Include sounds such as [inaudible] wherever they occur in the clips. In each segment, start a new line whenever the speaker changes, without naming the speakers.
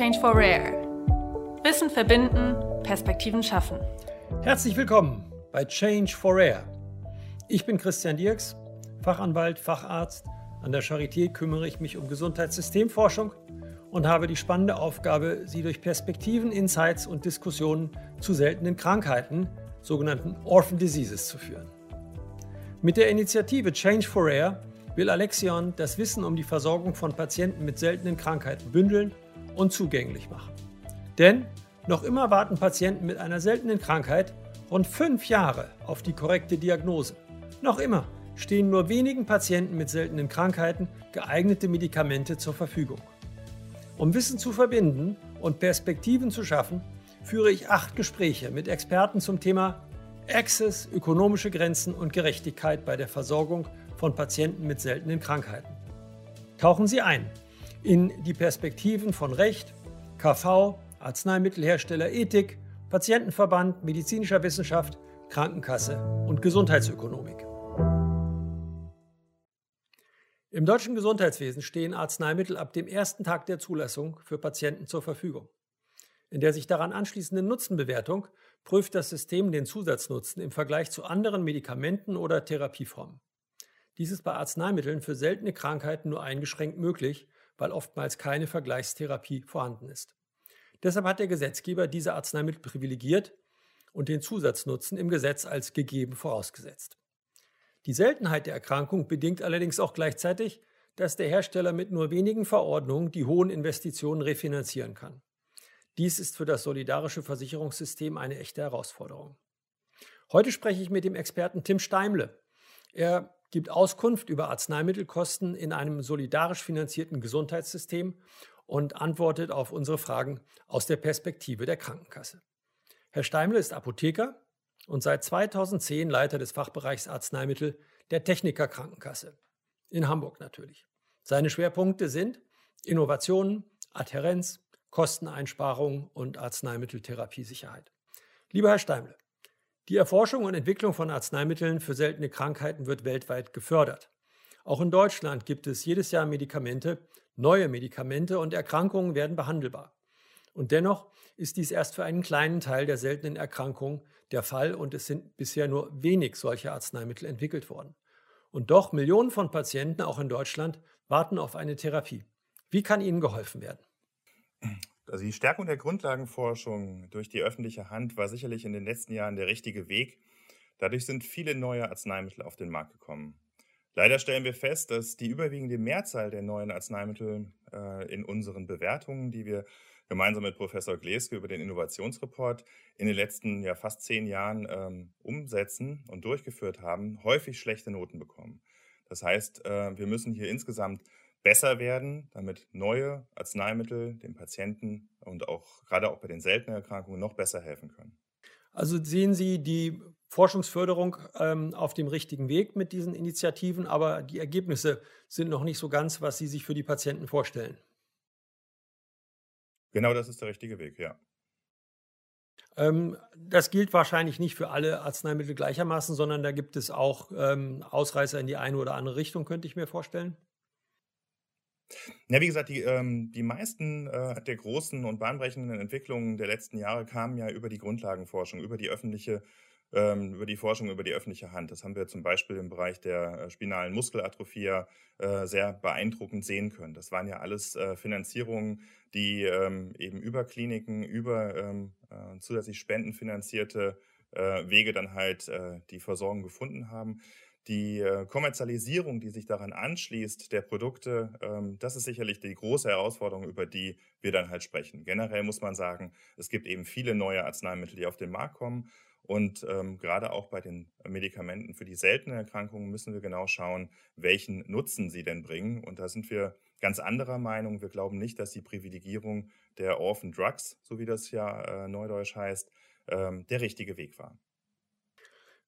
Change for Rare. Wissen verbinden, Perspektiven schaffen.
Herzlich willkommen bei Change for Rare. Ich bin Christian Dirks, Fachanwalt, Facharzt. An der Charité kümmere ich mich um Gesundheitssystemforschung und habe die spannende Aufgabe, Sie durch Perspektiven, Insights und Diskussionen zu seltenen Krankheiten, sogenannten Orphan Diseases, zu führen. Mit der Initiative Change for Rare will Alexion das Wissen um die Versorgung von Patienten mit seltenen Krankheiten bündeln und zugänglich machen. Denn noch immer warten Patienten mit einer seltenen Krankheit rund fünf Jahre auf die korrekte Diagnose. Noch immer stehen nur wenigen Patienten mit seltenen Krankheiten geeignete Medikamente zur Verfügung. Um Wissen zu verbinden und Perspektiven zu schaffen, führe ich acht Gespräche mit Experten zum Thema Access, ökonomische Grenzen und Gerechtigkeit bei der Versorgung von Patienten mit seltenen Krankheiten. Tauchen Sie ein in die Perspektiven von Recht, KV, Arzneimittelhersteller, Ethik, Patientenverband, medizinischer Wissenschaft, Krankenkasse und Gesundheitsökonomik. Im deutschen Gesundheitswesen stehen Arzneimittel ab dem ersten Tag der Zulassung für Patienten zur Verfügung. In der sich daran anschließenden Nutzenbewertung prüft das System den Zusatznutzen im Vergleich zu anderen Medikamenten oder Therapieformen. Dies ist bei Arzneimitteln für seltene Krankheiten nur eingeschränkt möglich, weil oftmals keine Vergleichstherapie vorhanden ist. Deshalb hat der Gesetzgeber diese Arzneimittel privilegiert und den Zusatznutzen im Gesetz als gegeben vorausgesetzt. Die Seltenheit der Erkrankung bedingt allerdings auch gleichzeitig, dass der Hersteller mit nur wenigen Verordnungen die hohen Investitionen refinanzieren kann. Dies ist für das solidarische Versicherungssystem eine echte Herausforderung. Heute spreche ich mit dem Experten Tim Steimle. Er gibt Auskunft über Arzneimittelkosten in einem solidarisch finanzierten Gesundheitssystem und antwortet auf unsere Fragen aus der Perspektive der Krankenkasse. Herr Steimle ist Apotheker, und seit 2010 Leiter des Fachbereichs Arzneimittel der Techniker Krankenkasse. In Hamburg natürlich. Seine Schwerpunkte sind Innovationen, Adhärenz, Kosteneinsparung und Arzneimitteltherapiesicherheit. Lieber Herr Steimle, die Erforschung und Entwicklung von Arzneimitteln für seltene Krankheiten wird weltweit gefördert. Auch in Deutschland gibt es jedes Jahr Medikamente, neue Medikamente und Erkrankungen werden behandelbar. Und dennoch ist dies erst für einen kleinen Teil der seltenen Erkrankungen der Fall und es sind bisher nur wenig solche Arzneimittel entwickelt worden. Und doch Millionen von Patienten, auch in Deutschland, warten auf eine Therapie. Wie kann ihnen geholfen werden?
Also die Stärkung der Grundlagenforschung durch die öffentliche Hand war sicherlich in den letzten Jahren der richtige Weg. Dadurch sind viele neue Arzneimittel auf den Markt gekommen. Leider stellen wir fest, dass die überwiegende Mehrzahl der neuen Arzneimittel äh, in unseren Bewertungen, die wir gemeinsam mit Professor Gleske über den Innovationsreport in den letzten ja, fast zehn Jahren ähm, umsetzen und durchgeführt haben, häufig schlechte Noten bekommen. Das heißt, äh, wir müssen hier insgesamt besser werden, damit neue Arzneimittel dem Patienten und auch gerade auch bei den seltenen Erkrankungen noch besser helfen können.
Also sehen Sie die Forschungsförderung ähm, auf dem richtigen Weg mit diesen Initiativen, aber die Ergebnisse sind noch nicht so ganz, was Sie sich für die Patienten vorstellen.
Genau das ist der richtige Weg, ja.
Ähm, das gilt wahrscheinlich nicht für alle Arzneimittel gleichermaßen, sondern da gibt es auch ähm, Ausreißer in die eine oder andere Richtung, könnte ich mir vorstellen.
Ja, wie gesagt, die, ähm, die meisten äh, der großen und bahnbrechenden Entwicklungen der letzten Jahre kamen ja über die Grundlagenforschung, über die öffentliche ähm, über die Forschung über die öffentliche Hand. Das haben wir zum Beispiel im Bereich der äh, spinalen Muskelatrophie äh, sehr beeindruckend sehen können. Das waren ja alles äh, Finanzierungen, die ähm, eben über Kliniken, über ähm, zusätzlich spendenfinanzierte Wege dann halt die Versorgung gefunden haben. Die Kommerzialisierung, die sich daran anschließt, der Produkte, das ist sicherlich die große Herausforderung, über die wir dann halt sprechen. Generell muss man sagen, es gibt eben viele neue Arzneimittel, die auf den Markt kommen. Und ähm, gerade auch bei den Medikamenten für die seltenen Erkrankungen müssen wir genau schauen, welchen Nutzen sie denn bringen. Und da sind wir ganz anderer Meinung. Wir glauben nicht, dass die Privilegierung der Orphan Drugs, so wie das ja äh, neudeutsch heißt, ähm, der richtige Weg war.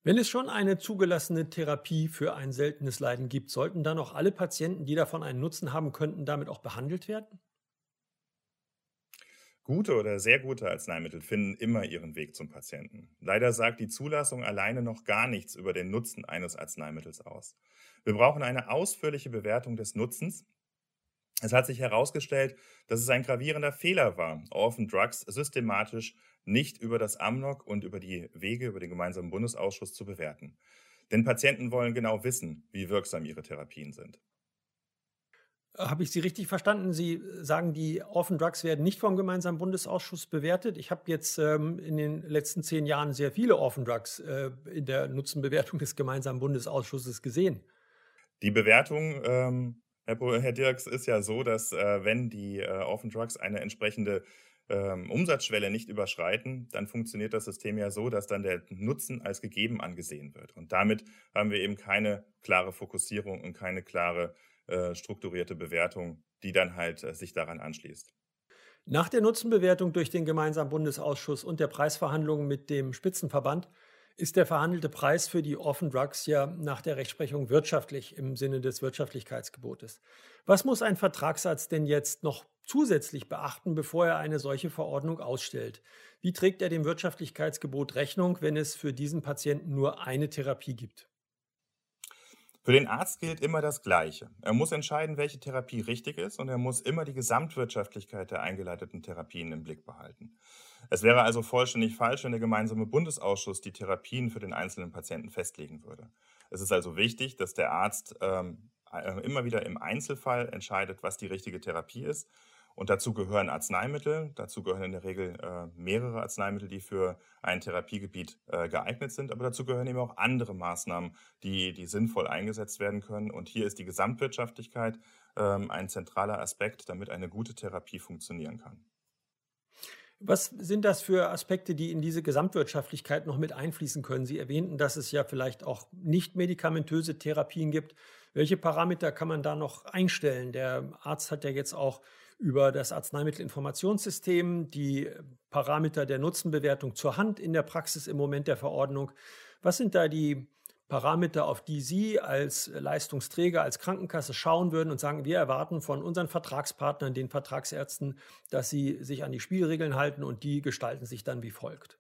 Wenn es schon eine zugelassene Therapie für ein seltenes Leiden gibt, sollten dann auch alle Patienten, die davon einen Nutzen haben könnten, damit auch behandelt werden?
Gute oder sehr gute Arzneimittel finden immer ihren Weg zum Patienten. Leider sagt die Zulassung alleine noch gar nichts über den Nutzen eines Arzneimittels aus. Wir brauchen eine ausführliche Bewertung des Nutzens, Es hat sich herausgestellt, dass es ein gravierender Fehler war, Orphan Drugs systematisch nicht über das AMNOG und über die Wege, über den gemeinsamen Bundesausschuss zu bewerten. Denn Patienten wollen genau wissen, wie wirksam ihre Therapien sind.
Habe ich Sie richtig verstanden? Sie sagen, die Orphan Drugs werden nicht vom gemeinsamen Bundesausschuss bewertet. Ich habe jetzt ähm, in den letzten zehn Jahren sehr viele Orphan Drugs äh, in der Nutzenbewertung des gemeinsamen Bundesausschusses gesehen.
Die Bewertung, ähm, Herr, Herr, Dirks, ist ja so, dass äh, wenn die äh, Orphan Drugs eine entsprechende ähm, Umsatzschwelle nicht überschreiten, dann funktioniert das System ja so, dass dann der Nutzen als gegeben angesehen wird. Und damit haben wir eben keine klare Fokussierung und keine klare äh, strukturierte Bewertung, die dann halt äh, sich daran anschließt.
Nach der Nutzenbewertung durch den gemeinsamen Bundesausschuss und der Preisverhandlungen mit dem Spitzenverband ist der verhandelte Preis für die Orphan Drugs ja nach der Rechtsprechung wirtschaftlich im Sinne des Wirtschaftlichkeitsgebotes. Was muss ein Vertragsarzt denn jetzt noch zusätzlich beachten, bevor er eine solche Verordnung ausstellt? Wie trägt er dem Wirtschaftlichkeitsgebot Rechnung, wenn es für diesen Patienten nur eine Therapie gibt?
Für den Arzt gilt immer das Gleiche. Er muss entscheiden, welche Therapie richtig ist und er muss immer die Gesamtwirtschaftlichkeit der eingeleiteten Therapien im Blick behalten. Es wäre also vollständig falsch, wenn der gemeinsame Bundesausschuss die Therapien für den einzelnen Patienten festlegen würde. Es ist also wichtig, dass der Arzt ähm, äh, immer wieder im Einzelfall entscheidet, was die richtige Therapie ist und dazu gehören Arzneimittel, dazu gehören in der Regel äh, mehrere Arzneimittel, die für ein Therapiegebiet äh, geeignet sind, aber dazu gehören eben auch andere Maßnahmen, die, die sinnvoll eingesetzt werden können. Und hier ist die Gesamtwirtschaftlichkeit ähm, ein zentraler Aspekt, damit eine gute Therapie funktionieren kann.
Was sind das für Aspekte, die in diese Gesamtwirtschaftlichkeit noch mit einfließen können? Sie erwähnten, dass es ja vielleicht auch nicht medikamentöse Therapien gibt. Welche Parameter kann man da noch einstellen? Der Arzt hat ja jetzt auch über das Arzneimittelinformationssystem, die Parameter der Nutzenbewertung zur Hand in der Praxis im Moment der Verordnung. Was sind da die Parameter, auf die Sie als Leistungsträger, als Krankenkasse schauen würden und sagen, wir erwarten von unseren Vertragspartnern, den Vertragsärzten, dass sie sich an die Spielregeln halten und die gestalten sich dann wie folgt?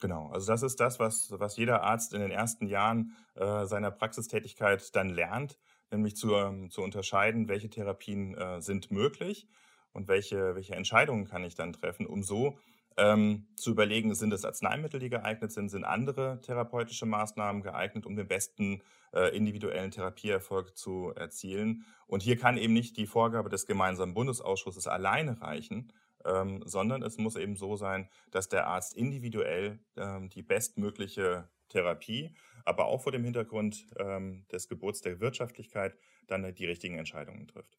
Genau, also das ist das, was, was jeder Arzt in den ersten Jahren äh, seiner Praxistätigkeit dann lernt nämlich zu, ähm, zu unterscheiden, welche Therapien äh, sind möglich und welche, welche Entscheidungen kann ich dann treffen, um so ähm, zu überlegen, sind es Arzneimittel, die geeignet sind, sind andere therapeutische Maßnahmen geeignet, um den besten äh, individuellen Therapieerfolg zu erzielen. Und hier kann eben nicht die Vorgabe des gemeinsamen Bundesausschusses alleine reichen, ähm, sondern es muss eben so sein, dass der Arzt individuell ähm, die bestmögliche Therapie, aber auch vor dem Hintergrund ähm, des Gebots der Wirtschaftlichkeit dann die richtigen Entscheidungen trifft.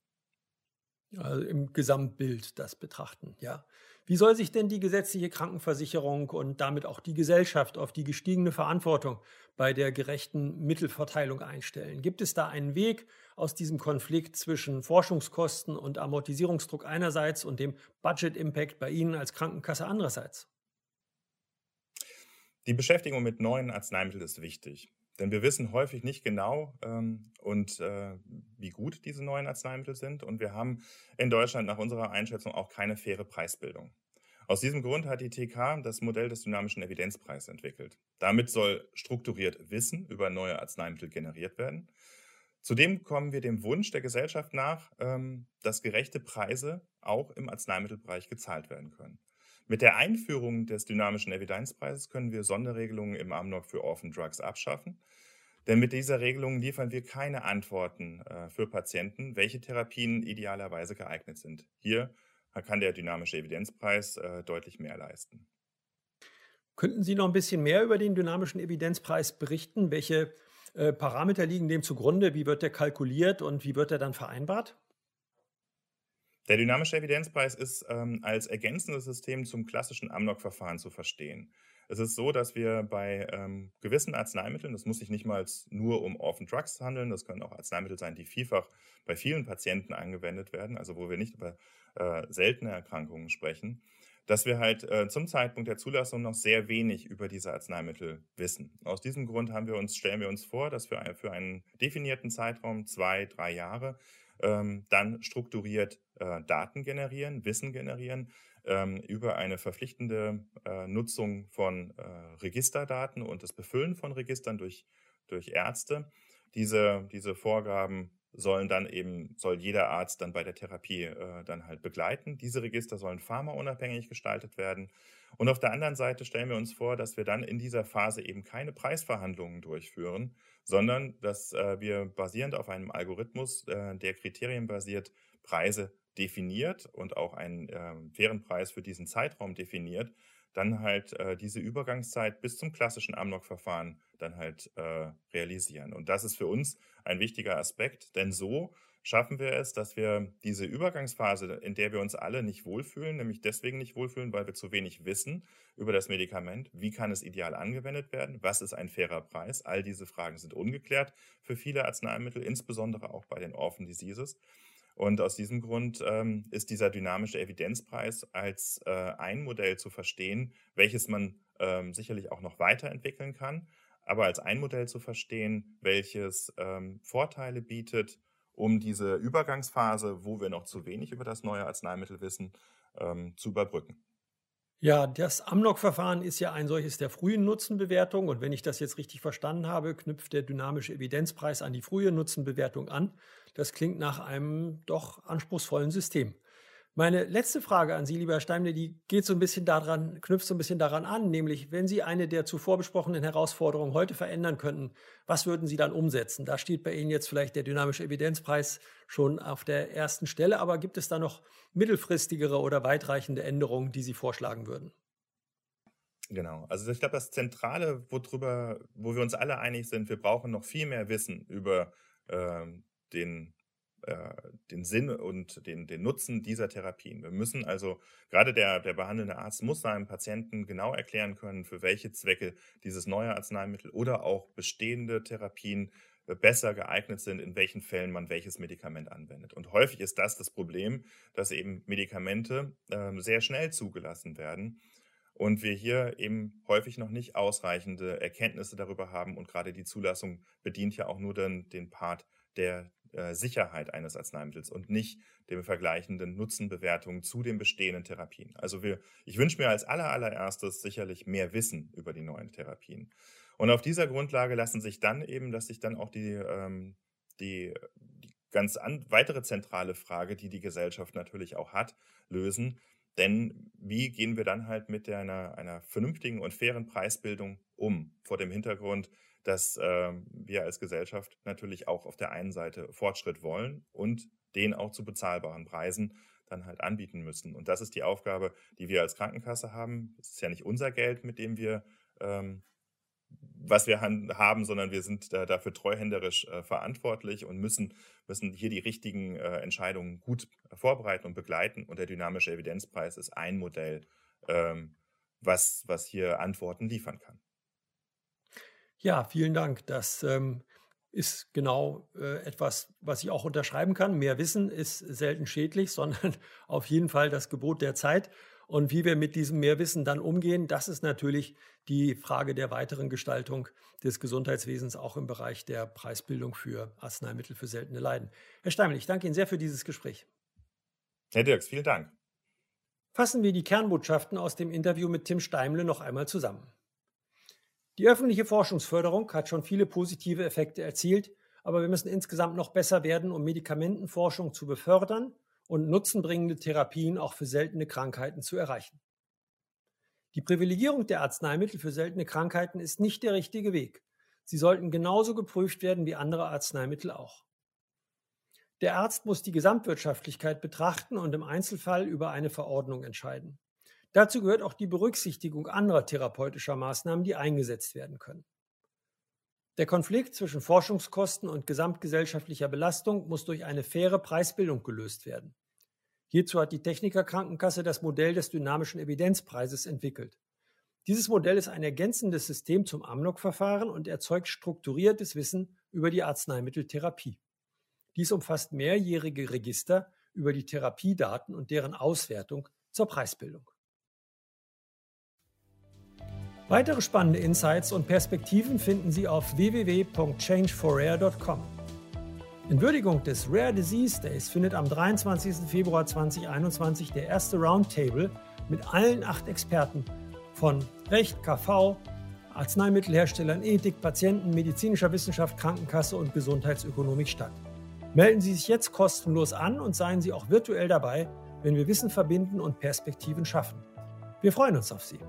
Also im Gesamtbild das betrachten, ja. Wie soll sich denn die gesetzliche Krankenversicherung und damit auch die Gesellschaft auf die gestiegene Verantwortung bei der gerechten Mittelverteilung einstellen? Gibt es da einen Weg aus diesem Konflikt zwischen Forschungskosten und Amortisierungsdruck einerseits und dem Budget-Impact bei Ihnen als Krankenkasse andererseits?
Die Beschäftigung mit neuen Arzneimitteln ist wichtig, denn wir wissen häufig nicht genau ähm, und äh, wie gut diese neuen Arzneimittel sind und wir haben in Deutschland nach unserer Einschätzung auch keine faire Preisbildung. Aus diesem Grund hat die TK das Modell des dynamischen Evidenzpreises entwickelt. Damit soll strukturiert Wissen über neue Arzneimittel generiert werden. Zudem kommen wir dem Wunsch der Gesellschaft nach, ähm, dass gerechte Preise auch im Arzneimittelbereich gezahlt werden können. Mit der Einführung des dynamischen Evidenzpreises können wir Sonderregelungen im AMNOG für Orphan Drugs abschaffen. Denn mit dieser Regelung liefern wir keine Antworten äh, für Patienten, welche Therapien idealerweise geeignet sind. Hier kann der dynamische Evidenzpreis äh, deutlich mehr leisten.
Könnten Sie noch ein bisschen mehr über den dynamischen Evidenzpreis berichten? Welche äh, Parameter liegen dem zugrunde? Wie wird der kalkuliert und wie wird er dann vereinbart?
Der dynamische Evidenzpreis ist ähm, als ergänzendes System zum klassischen Amnok-Verfahren zu verstehen. Es ist so, dass wir bei ähm, gewissen Arzneimitteln, das muss sich nicht mal nur um Orphan Drugs handeln, das können auch Arzneimittel sein, die vielfach bei vielen Patienten angewendet werden, also wo wir nicht über äh, seltene Erkrankungen sprechen, dass wir halt äh, zum Zeitpunkt der Zulassung noch sehr wenig über diese Arzneimittel wissen. Aus diesem Grund haben wir uns, stellen wir uns vor, dass wir für einen definierten Zeitraum, zwei, drei Jahre, ähm, dann strukturiert äh, Daten generieren, Wissen generieren ähm, über eine verpflichtende äh, Nutzung von äh, Registerdaten und das Befüllen von Registern durch, durch Ärzte. Diese, diese Vorgaben sollen dann eben, soll jeder Arzt dann bei der Therapie äh, dann halt begleiten. Diese Register sollen pharmaunabhängig gestaltet werden. Und auf der anderen Seite stellen wir uns vor, dass wir dann in dieser Phase eben keine Preisverhandlungen durchführen, sondern dass äh, wir basierend auf einem Algorithmus, äh, der kriterienbasiert Preise definiert und auch einen äh, fairen Preis für diesen Zeitraum definiert, dann halt äh, diese Übergangszeit bis zum klassischen Amnok-Verfahren dann halt äh, realisieren. Und das ist für uns ein wichtiger Aspekt, denn so schaffen wir es, dass wir diese Übergangsphase, in der wir uns alle nicht wohlfühlen, nämlich deswegen nicht wohlfühlen, weil wir zu wenig wissen über das Medikament, wie kann es ideal angewendet werden, was ist ein fairer Preis, all diese Fragen sind ungeklärt für viele Arzneimittel, insbesondere auch bei den Orphan Diseases. Und aus diesem Grund ähm, ist dieser dynamische Evidenzpreis als äh, ein Modell zu verstehen, welches man ähm, sicherlich auch noch weiterentwickeln kann, aber als ein Modell zu verstehen, welches ähm, Vorteile bietet, um diese Übergangsphase, wo wir noch zu wenig über das neue Arzneimittel wissen, ähm, zu überbrücken.
Ja, das Amnok-Verfahren ist ja ein solches der frühen Nutzenbewertung. Und wenn ich das jetzt richtig verstanden habe, knüpft der dynamische Evidenzpreis an die frühe Nutzenbewertung an. Das klingt nach einem doch anspruchsvollen System. Meine letzte Frage an Sie, lieber Herr Steimle, die geht so ein bisschen daran, knüpft so ein bisschen daran an, nämlich wenn Sie eine der zuvor besprochenen Herausforderungen heute verändern könnten, was würden Sie dann umsetzen? Da steht bei Ihnen jetzt vielleicht der dynamische Evidenzpreis schon auf der ersten Stelle, aber gibt es da noch mittelfristigere oder weitreichende Änderungen, die Sie vorschlagen würden?
Genau. Also ich glaube, das Zentrale, worüber, wo wir uns alle einig sind, wir brauchen noch viel mehr Wissen über äh, den äh, den Sinn und den, den Nutzen dieser Therapien. Wir müssen also, gerade der, der behandelnde Arzt muss seinem Patienten genau erklären können, für welche Zwecke dieses neue Arzneimittel oder auch bestehende Therapien äh, besser geeignet sind, in welchen Fällen man welches Medikament anwendet. Und häufig ist das das Problem, dass eben Medikamente äh, sehr schnell zugelassen werden und wir hier eben häufig noch nicht ausreichende Erkenntnisse darüber haben. Und gerade die Zulassung bedient ja auch nur den, den Part der äh, Sicherheit eines Arzneimittels und nicht dem vergleichenden Nutzenbewertungen zu den bestehenden Therapien. Also wir, ich wünsche mir als aller, allererstes sicherlich mehr Wissen über die neuen Therapien. Und auf dieser Grundlage lassen sich dann eben, dass sich dann auch die, ähm, die, die ganz an, weitere zentrale Frage, die die Gesellschaft natürlich auch hat, lösen. Denn wie gehen wir dann halt mit einer, einer vernünftigen und fairen Preisbildung um? Vor dem Hintergrund, dass äh, wir als Gesellschaft natürlich auch auf der einen Seite Fortschritt wollen und den auch zu bezahlbaren Preisen dann halt anbieten müssen. Und das ist die Aufgabe, die wir als Krankenkasse haben. Es ist ja nicht unser Geld, mit dem wir ähm, was wir haben, sondern wir sind da, dafür treuhänderisch äh, verantwortlich und müssen, müssen hier die richtigen äh, Entscheidungen gut vorbereiten und begleiten. Und der dynamische Evidenzpreis ist ein Modell, ähm, was, was hier Antworten liefern kann.
Ja, vielen Dank. Das ähm, ist genau äh, etwas, was ich auch unterschreiben kann. Mehr Wissen ist selten schädlich, [laughs] sondern auf jeden Fall das Gebot der Zeit. Und wie wir mit diesem Mehrwissen dann umgehen, das ist natürlich die Frage der weiteren Gestaltung des Gesundheitswesens, auch im Bereich der Preisbildung für Arzneimittel für seltene Leiden. Herr Steimel, ich danke Ihnen sehr für dieses Gespräch.
Herr Dirks, vielen Dank.
Fassen wir die Kernbotschaften aus dem Interview mit Tim Steimle noch einmal zusammen. Die öffentliche Forschungsförderung hat schon viele positive Effekte erzielt, aber wir müssen insgesamt noch besser werden, um Medikamentenforschung zu befördern und nutzenbringende Therapien auch für seltene Krankheiten zu erreichen. Die Privilegierung der Arzneimittel für seltene Krankheiten ist nicht der richtige Weg. Sie sollten genauso geprüft werden wie andere Arzneimittel auch. Der Arzt muss die Gesamtwirtschaftlichkeit betrachten und im Einzelfall über eine Verordnung entscheiden. Dazu gehört auch die Berücksichtigung anderer therapeutischer Maßnahmen, die eingesetzt werden können. Der Konflikt zwischen Forschungskosten und gesamtgesellschaftlicher Belastung muss durch eine faire Preisbildung gelöst werden. Hierzu hat die Technikerkrankenkasse das Modell des dynamischen Evidenzpreises entwickelt. Dieses Modell ist ein ergänzendes System zum Amnok-Verfahren und erzeugt strukturiertes Wissen über die Arzneimitteltherapie. Dies umfasst mehrjährige Register über die Therapiedaten und deren Auswertung zur Preisbildung. Weitere spannende Insights und Perspektiven finden Sie auf www.changeforrare.com. In Würdigung des Rare Disease Days findet am 23. Februar 2021 der erste Roundtable mit allen acht Experten von Recht, KV, Arzneimittelherstellern, Ethik, Patienten, medizinischer Wissenschaft, Krankenkasse und Gesundheitsökonomik statt. Melden Sie sich jetzt kostenlos an und seien Sie auch virtuell dabei, wenn wir Wissen verbinden und Perspektiven schaffen. Wir freuen uns auf Sie.